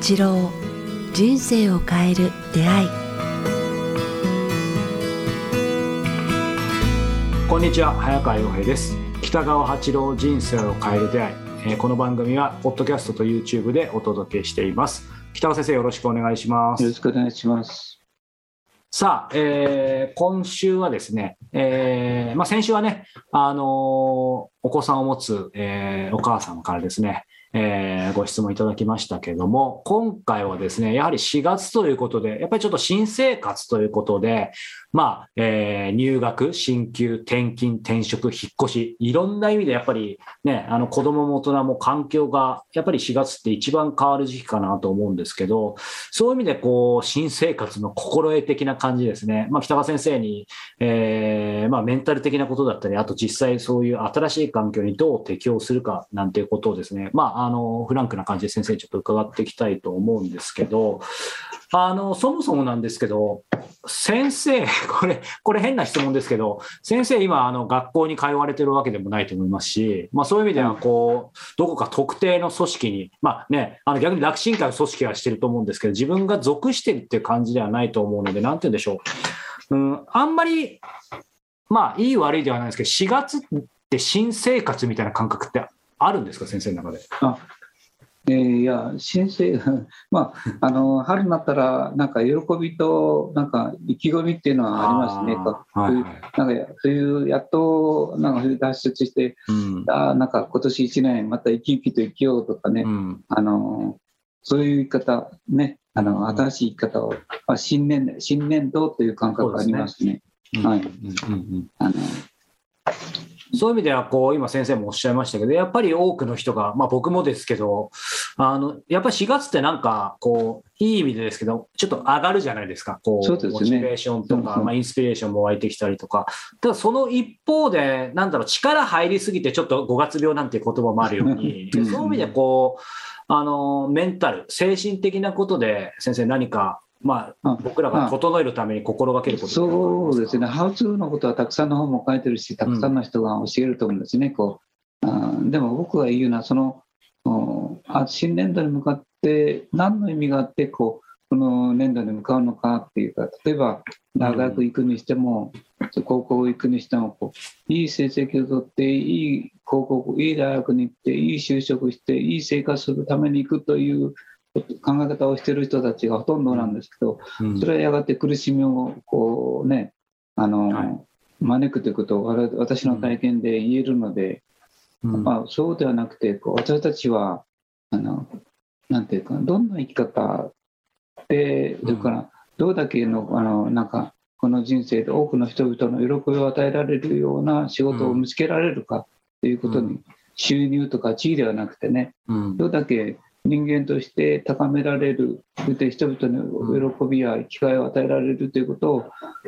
八郎人生を変える出会い。こんにちは早川洋平です。北川八郎人生を変える出会い、えーこの番組はポッドキャストと YouTube でお届けしています。北川先生よろしくお願いします。よろしくお願いします。さあ、えー今週はですね、えーまあ、先週はね、あのーお子さんを持つ、えーお母さんからですね、えーご質問いただきましたけども、今回はですね、やはり4月ということで、やっぱりちょっと新生活ということで、まあ、えー入学、進級、転勤、転職、引っ越し、いろんな意味でやっぱりね、あの子供も大人も環境が、やっぱり4月って一番変わる時期かなと思うんですけど、そういう意味でこう、新生活の心得的な感じですね。まあ、北川先生に、えーまあ、メンタル的なことだったり、あと実際そういう新しい環境にどう適応するかなんていうことをですね、まあ、あの、フランクな感じで先生にちょっと伺っていきたいと思うんですけど、あの、そもそもなんですけど、先生、これ、これ変な質問ですけど、先生今、あの、学校に通われてるわけでもないと思いますし、まあそういう意味では、こう、どこか特定の組織に、まあね、あの逆に楽進会の組織はしてると思うんですけど、自分が属してるっていう感じではないと思うので、なんて言うんでしょう。うん、あんまり、まあ、いい悪いではないですけど、4月って新生活みたいな感覚ってあるんですか、先生の中で？あえーいや、新生、まあ、あの春になったら、なんか喜びと、なんか意気込みっていうのはありますね。こうあーはいはい。なんかそういうやっとなんかそういう脱出して、うん。あーなんか今年1年また生き生きと生きようとかね、うん。あのそういう言い方、ね、あの新しい生き方を、まあ、新年新年度という感覚がありますね。はい。うんうんうん。あのそういう意味では、こう、今先生もおっしゃいましたけど、やっぱり多くの人が、まあ僕もですけど、あの、やっぱり4月ってなんか、こう、いい意味でですけど、ちょっと上がるじゃないですか。こう、ねモチベーションとか、まあインスピレーションも湧いてきたりとか。ただその一方で、なんだろう、力入りすぎて、ちょっと5月病なんていう言葉もあるように、うんそういう意味でこう、あの、メンタル、精神的なことで、先生何か、まああ、僕らが整えるために心がけることそうですね、ハウツーのことはたくさんの本も書いてるし、たくさんの人が教えると思うんですね。こう。あーでも僕が言うのは、その新年度に向かって何の意味があってこう、この年度に向かうのかっていうか、例えば大学行くにしても、高校行くにしてもこう、いい成績を取って、いい高校、いい大学に行って、いい就職して、いい生活するために行くという考え方をしている人たちがほとんどなんですけど、うん。それはやがて苦しみをこうね、あの、はい。招くということを私の体験で言えるので、うん。まあ、そうではなくてこう私たちはあのなんていうかどんな生き方でそれからどれだけのあのなんかこの人生で多くの人々の喜びを与えられるような仕事を見つけられるかということに、うん。収入とか地位ではなくてねうん。どれだけ人間として高められる、そして人々の喜びや機会を与えられるということを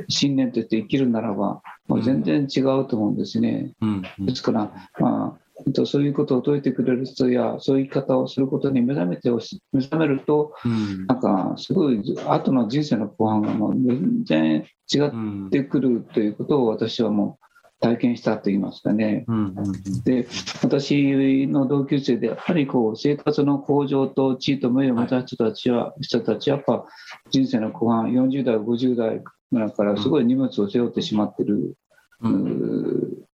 信念として生きるならば、もう全然違うと思うんですね。うんですから、まあ、そういうことを説いてくれる人や、そういう生き方をすることに目覚めて目覚めると、うんなんかすごい、後の人生の後半がもう全然違っうんてくるということを私はもう体験したと言いますかね。うんうんで私の同級生でやっぱりこう生活の向上と地位と名誉を目指す人たちは、人たちやっぱ人生の後半40代50代ぐらいからすごい荷物を背負ってしまってる、ううん。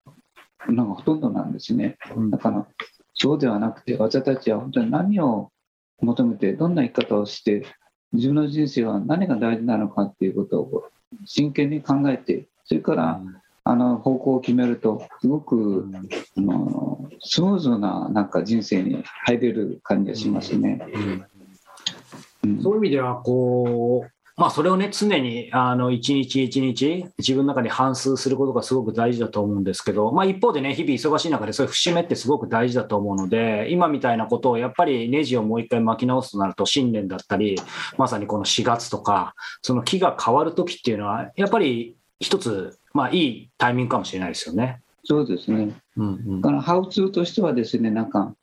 ーのがほとんどなんですね。うん。だからそうではなくて私たちは本当に何を求めてどんな生き方をして自分の人生は何が大事なのかっていうことを真剣に考えてそれからあの方向を決めるとすごくあのスムーズななんか人生に入れる感じがしますね。うん。そういう意味では、こう、まあ、それをね、常に、あの、一日一日、自分の中で反芻することがすごく大事だと思うんですけど、まあ、一方でね、日々忙しい中で、そういう節目ってすごく大事だと思うので、今みたいなことを、やっぱりネジをもう一回巻き直すとなると、新年だったり、まさにこの4月とか、その木が変わるときっていうのは、やっぱり一つ、まあ、いいタイミングかもしれないですよね。そうですね。うんうんだからハウツーとしてはですね、なんか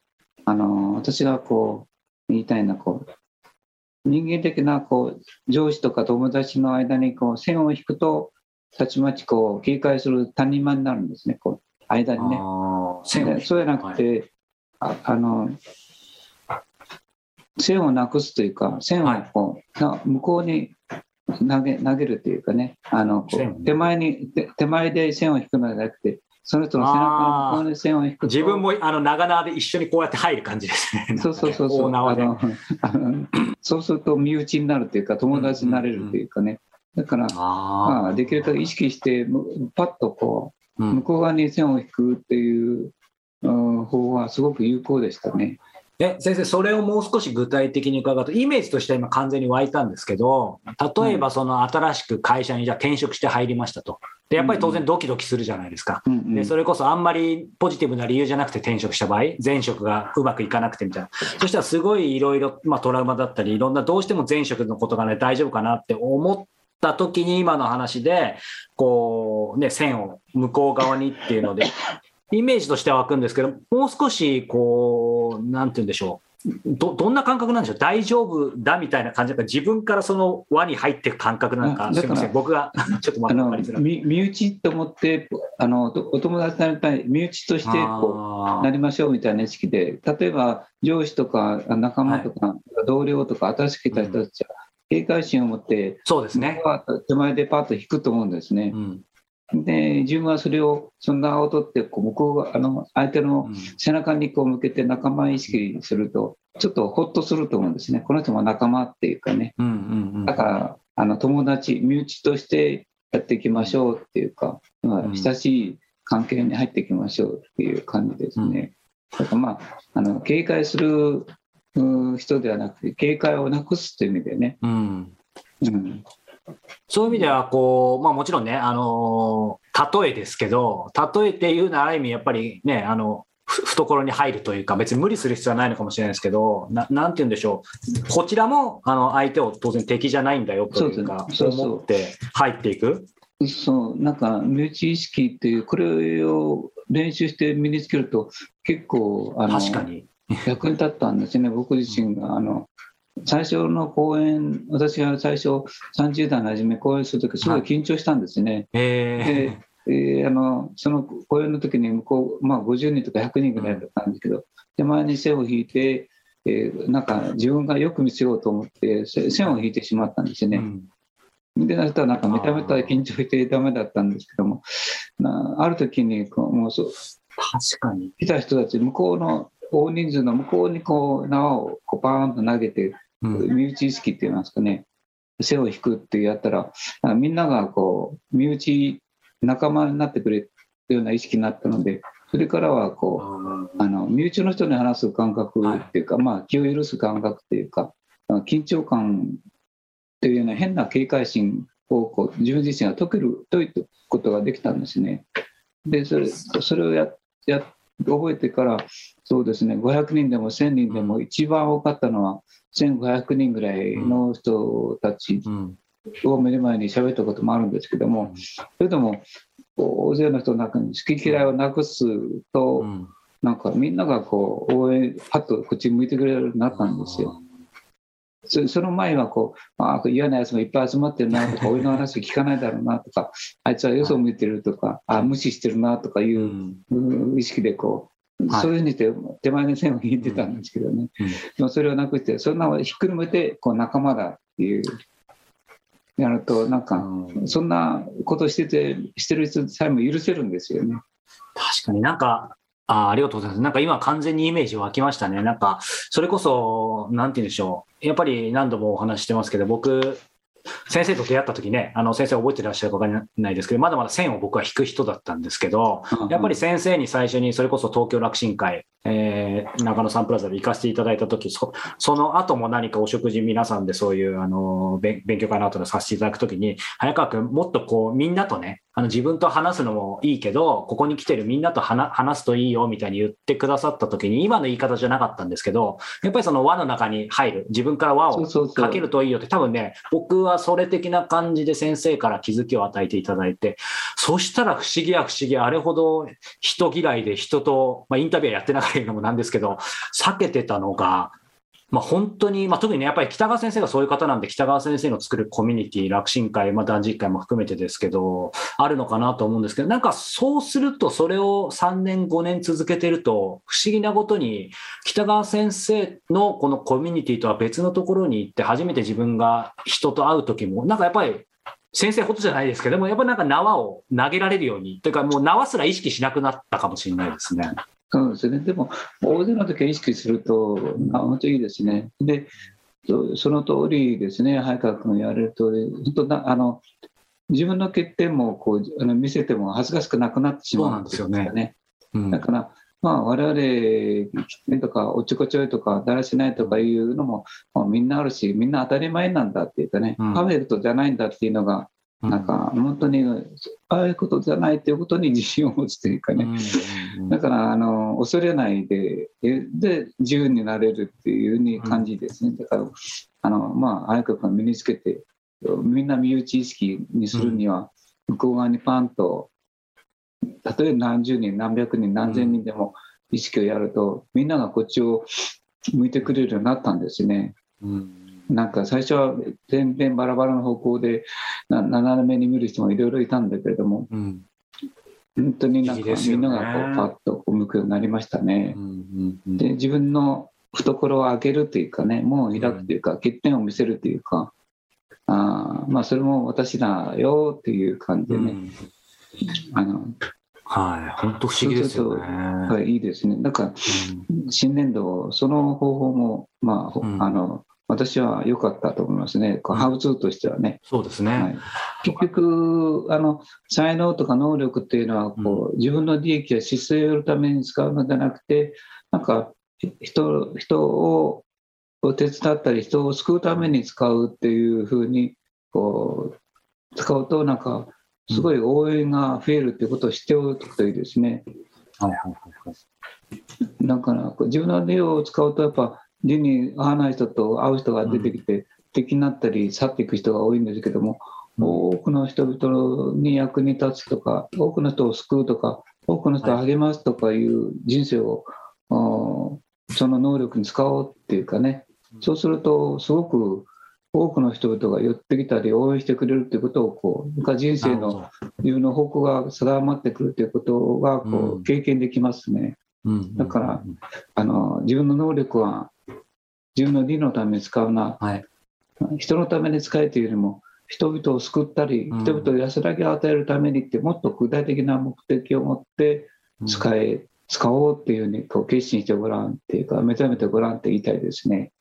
あの私がこう言いたいのはこう人間的なこう上司とか友達の間にこう線を引くとたちまちこう警戒する谷間になるんですね。こう間にね。あー線をでそうじゃなくて、ああの線をなくすというか、線をこう、な向こうに投げ投げるというかね、あのこう手前に手手前で線を引くのではなくて、その人の背中の向こうに線を引くと。自分もあの長縄で一緒にこうやって入る感じですね。そうそうそうそう。あのあのそうすると身内になるというか、友達になれるというかね、だから、まああ、できるだけ意識して、むパッとこう、向こう側に線を引くっていう、うん方法はすごく有効でしたね。え先生、それをもう少し具体的に伺うと、イメージとしては今、完全に湧いたんですけど、例えばその新しく会社にじゃあ転職して入りましたと、でやっぱり当然ドキドキするじゃないですか。でそれこそあんまりポジティブな理由じゃなくて転職した場合、前職がうまくいかなくてみたいな、そしたらすごいいろいろまあトラウマだったり、いろんなどうしても前職のことがね、大丈夫かなって思った時に、今の話で、こうね、線を向こう側にっていうので、イメージとしては湧くんですけど、もう少しこう、なんて言うんでしょう。どどんな感覚なんでしょう？大丈夫だみたいな感じ？だから自分からその輪に入っていく感覚なんか、すみません、僕がちょっとまあのだ分かりづらい。み身内と思ってあのお友達になりたい身内としてこうなりましょうみたいな意識で例えば上司とか仲間とか、同僚とか新しく来た人たちは警戒心を持ってそうですね。手前でパッと引くと思うんですねう。んで自分はそれをその名を取ってこう向こうがあの相手のうん背中にこう向けて仲間意識するとちょっとほっとすると思うんですね。この人も仲間っていうかね。うんうんうんだからあの友達身内としてやっていきましょうっていうか、まあうん親しい関係に入っていきましょうっていう感じですね。だからまああの警戒する人ではなくて警戒をなくすという意味でね。うんうんそういう意味ではこう、まあ、もちろんね、あのー例えですけど、例えて言うならある意味、やっぱりね、あのふ懐に入るというか、別に無理する必要はないのかもしれないですけど、ななんて言うんでしょう、こちらもあの相手を当然敵じゃないんだよというか、そうそうそう思って入っていく。そうなんか身内意識っていうこれを練習して身につけると結構あの確かに。役に立ったんですね、僕自身が。あの最初の講演、私が最初30代の初め講演するとき、すごい緊張したんですね。ええーあのその講演の時に向こう、まあ、50人とか100人ぐらいだったんですけど、手前に線を引いて、えーなんか自分がよく見せようと思って、せ線を引いてしまったんですよーね。で、そしたらなんかめためた緊張してダメだったんですけども、なある時にこうもうそう確かに。来た人たち、向こうの大人数の向こうにこう縄をこうバーンと投げて、うん。身内意識って言いますかね、背を引くってやったら、みんながこう身内、仲間になってくれるような意識になったので、それからはこうあの身内の人に話す感覚っていうか、まあ、気を許す感覚っていうか、緊張感っていうような変な警戒心をこう自分自身が解ける解いてことができたんですね。でそれそれをやや覚えてからそうですね。500人でも1000人でも一番多かったのは1500人ぐらいの人たちうん。を目の前に喋ったこともあるんですけどもそれでも大勢の人の中に好き嫌いをなくすと、うん。なんかみんながこう応援パッとこっち向いてくれるようになったんですよ。そその前はこう、ああ、嫌なやつもいっぱい集まってるなとか、俺の話聞かないだろうなとか、あいつはよそを向いてるとか、あ無視してるなとかいう意識でこう、はいそういうふうにして手前の線を引いてたんですけどね、うんでもそれをなくして、そんなひっくるめてこう仲間だっていう、やると、なんか、うんそんなことしてて、してる人さえも許せるんですよね。確かになんか、あありがとうございます。なんか今完全にイメージ湧きましたね。なんか、それこそ、なんて言うんでしょう。やっぱり何度もお話ししてますけど、僕、先生と出会った時ね、あの先生覚えてらっしゃるかわからないですけど、まだまだ線を僕は引く人だったんですけど、やっぱり先生に最初にそれこそ東京楽神会、えー中野サンプラザで行かせていただいた時そその後も何かお食事皆さんでそういうあの勉勉強会の後でさせていただく時に早川君もっとこうみんなとねあの自分と話すのもいいけどここに来てるみんなと話話すといいよみたいに言ってくださった時に今の言い方じゃなかったんですけどやっぱりその輪の中に入る自分から輪をかけるといいよって多分ね僕はそれ的な感じで先生から気づきを与えていただいてそしたら不思議や不思議あれほど人嫌いで人と、まあ、インタビューやってながら言うのもなんですけど避けてたのがまあ、本当に、まあ、特にね、やっぱり北川先生がそういう方なんで、北川先生の作るコミュニティ、楽神会、まあ、断食会も含めてですけど、あるのかなと思うんですけど、なんかそうすると、それを3年、5年続けてると、不思議なことに、北川先生のこのコミュニティとは別のところに行って、初めて自分が人と会う時も、なんかやっぱり、先生ほどじゃないですけども、やっぱりなんか縄を投げられるように、というかもう縄すら意識しなくなったかもしれないですね。そうですね。でも、大勢の時は意識すると、あ本当いいですね。で、そその通りですね、早川君言われるとり、本当なあの、自分の欠点もこうあの見せても恥ずかしくなくなってしまうそうなんですよねね。うんだから、まあ、我々、欠点とか、おっちょこちょいとか、だらしないとかいうのも、まあみんなあるし、みんな当たり前なんだっていうかね、うんパフェルトじゃないんだっていうのが、なんか、本当に、ああいうことじゃないっていうことに自信を持つというかね、うん。だから、あの、恐れないで、えで、自由になれるっていうに感じですね。だから、あの、まあ、早く身につけて、みんな身内意識にするには、向こう側にパンと、例えば何十人、何百人、何千人でも意識をやると、みんながこっちを向いてくれるようになったんですね。うんなんか最初は全然バラバラの方向でな斜めに見る人もいろいろいたんだけれども、うん。本当になんかみんながこうパッとこう向くようになりましたね。うんうんで自分の懐を開けるというかね門を開くというか、欠点を見せるというかあーまあそれも私だよっていう感じでね、うん。あのはい、本当不思議ですよね。はい、いいですね。だから新年度その方法もまあ、ほうん。あの私は良かったと思いますね、こうハウツーとしてはね。そうですね。はい、結局あの、才能とか能力っていうのはこう、自分の利益や姿勢を得るために使うのではなくて、なんか人人を手伝ったり、人を救うために使うっていうふうにこう使うと、なんかすごい応援が増えるっていうことを知っておくといいですね。はいはいはいはい。だか自分の利を使うと、やっぱ理に合わない人と会う人が出てきて、敵になったり去っていく人が多いんですけども、多くの人々に役に立つとか、多くの人を救うとか、多くの人を励ますとかいう人生を、あーその能力に使おうっていうかね、そうすると、すごく多くの人々が寄ってきたり、応援してくれるということをこう、なんか人生の自分の方向が定まってくるということがこう経験できますね。うん。だからあの自分の能力は自分の利のために使うな、はい人のために使えというよりも、人々を救ったり、うん人々を安らぎを与えるためにって、もっと具体的な目的を持って使え、使おうっていうふうにこう決心してごらんっていうか、目覚めてごらんって言いたいですね。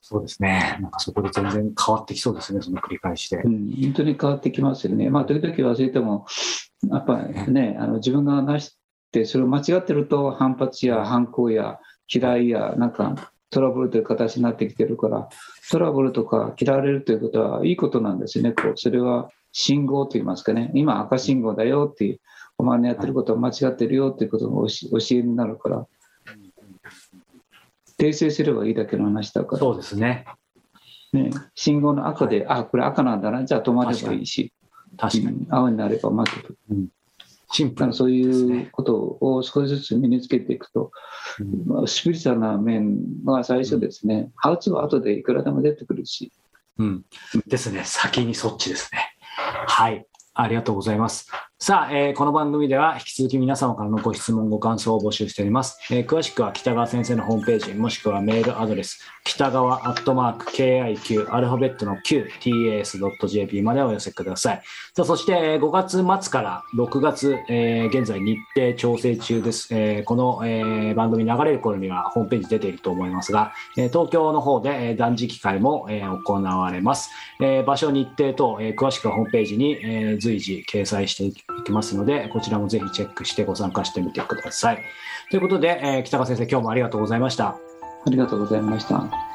そうですね。なんかそこで全然変わってきそうですね、その繰り返しでう。ん、本当に変わってきますよね。まあ、時々忘れても、やっぱりね、あの自分がなして、それを間違ってると反発や反抗や嫌いや、なんかトラブルという形になってきてるから、トラブルとか嫌われるということはいいことなんですよね。こうそれは信号といいますかね、今赤信号だよっていう、お前のやってることは間違ってるよっていうことの教教えになるから、訂正すればいいだけの話だから。そうですね。ね、信号の赤で、あこれ赤なんだな、じゃあ止まればいいし、確かに。うん青になれば待ってくる。シンプルだからそういうことを少しずつ身につけていくと、うんまあスピリチュアルな面は最初ですね、ハウツーは後でいくらでも出てくるし、うん。ですね。先にそっちですね。はい。ありがとうございます。さあ、えーこの番組では引き続き皆様からのご質問、ご感想を募集しております。えー詳しくは北川先生のホームページ、もしくはメールアドレス、北川アットマーク KIQ アルファベットの QTAS.jp までお寄せください。さあ、そして5月末から6月、えー現在日程調整中です。えーこの、えー番組流れる頃にはホームページ出ていると思いますが、えー東京の方で、えー断食会も、えー行われます。えー場所、日程等、えー詳しくはホームページに、えー随時掲載していきますので、こちらもぜひチェックしてご参加してみてください。ということで、えー北川先生、今日もありがとうございました。ありがとうございました。